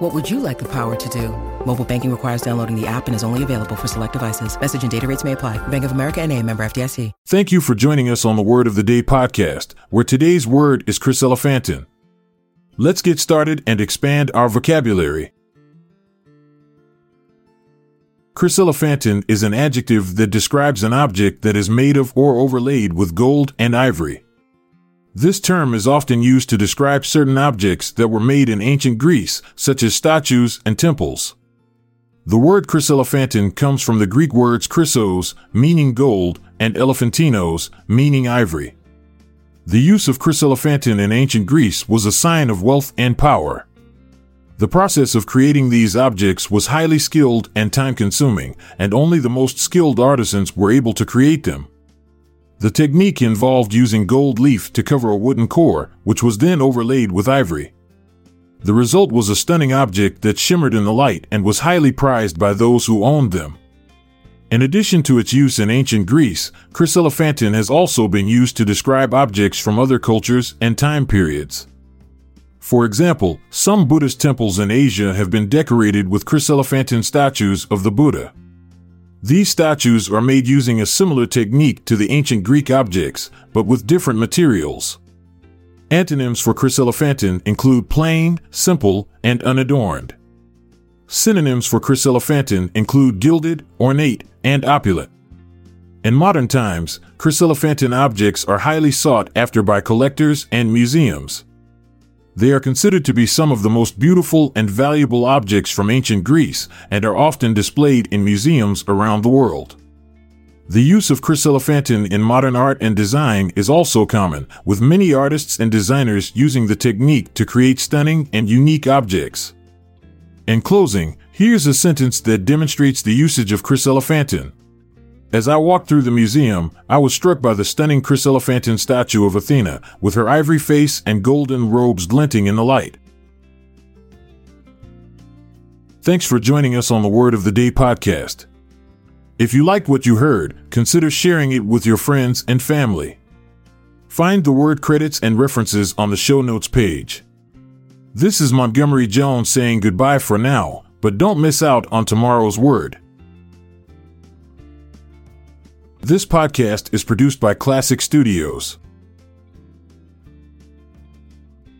What would you like the power to do? Mobile banking requires downloading the app and is only available for select devices. Message and data rates may apply. Bank of America and a member FDIC. Thank you for joining us on the Word of the Day podcast, where today's word is chryselephantine. Let's get started and expand our vocabulary. Chryselephantine is an adjective that describes an object that is made of or overlaid with gold and ivory. This term is often used to describe certain objects that were made in ancient Greece, such as statues and temples. The word chryselephantine comes from the Greek words chrysos, meaning gold, and elephantinos, meaning ivory. The use of chryselephantine in ancient Greece was a sign of wealth and power. The process of creating these objects was highly skilled and time consuming, and only the most skilled artisans were able to create them. The technique involved using gold leaf to cover a wooden core, which was then overlaid with ivory. The result was a stunning object that shimmered in the light and was highly prized by those who owned them. In addition to its use in ancient Greece, chryselephantine has also been used to describe objects from other cultures and time periods. For example, some Buddhist temples in Asia have been decorated with chryselephantine statues of the Buddha. These statues are made using a similar technique to the ancient Greek objects, but with different materials. Antonyms for chryselephantine include plain, simple, and unadorned. Synonyms for chryselephantine include gilded, ornate, and opulent. In modern times, chryselephantine objects are highly sought after by collectors and museums. They are considered to be some of the most beautiful and valuable objects from ancient Greece and are often displayed in museums around the world. The use of chryselephantine in modern art and design is also common, with many artists and designers using the technique to create stunning and unique objects. In closing, here's a sentence that demonstrates the usage of chryselephantine. As I walked through the museum, I was struck by the stunning chryselephantine statue of Athena, with her ivory face and golden robes glinting in the light. Thanks for joining us on the Word of the Day podcast. If you liked what you heard, consider sharing it with your friends and family. Find the word credits and references on the show notes page. This is Montgomery Jones saying goodbye for now, but don't miss out on tomorrow's word. This podcast is produced by Klassic Studios.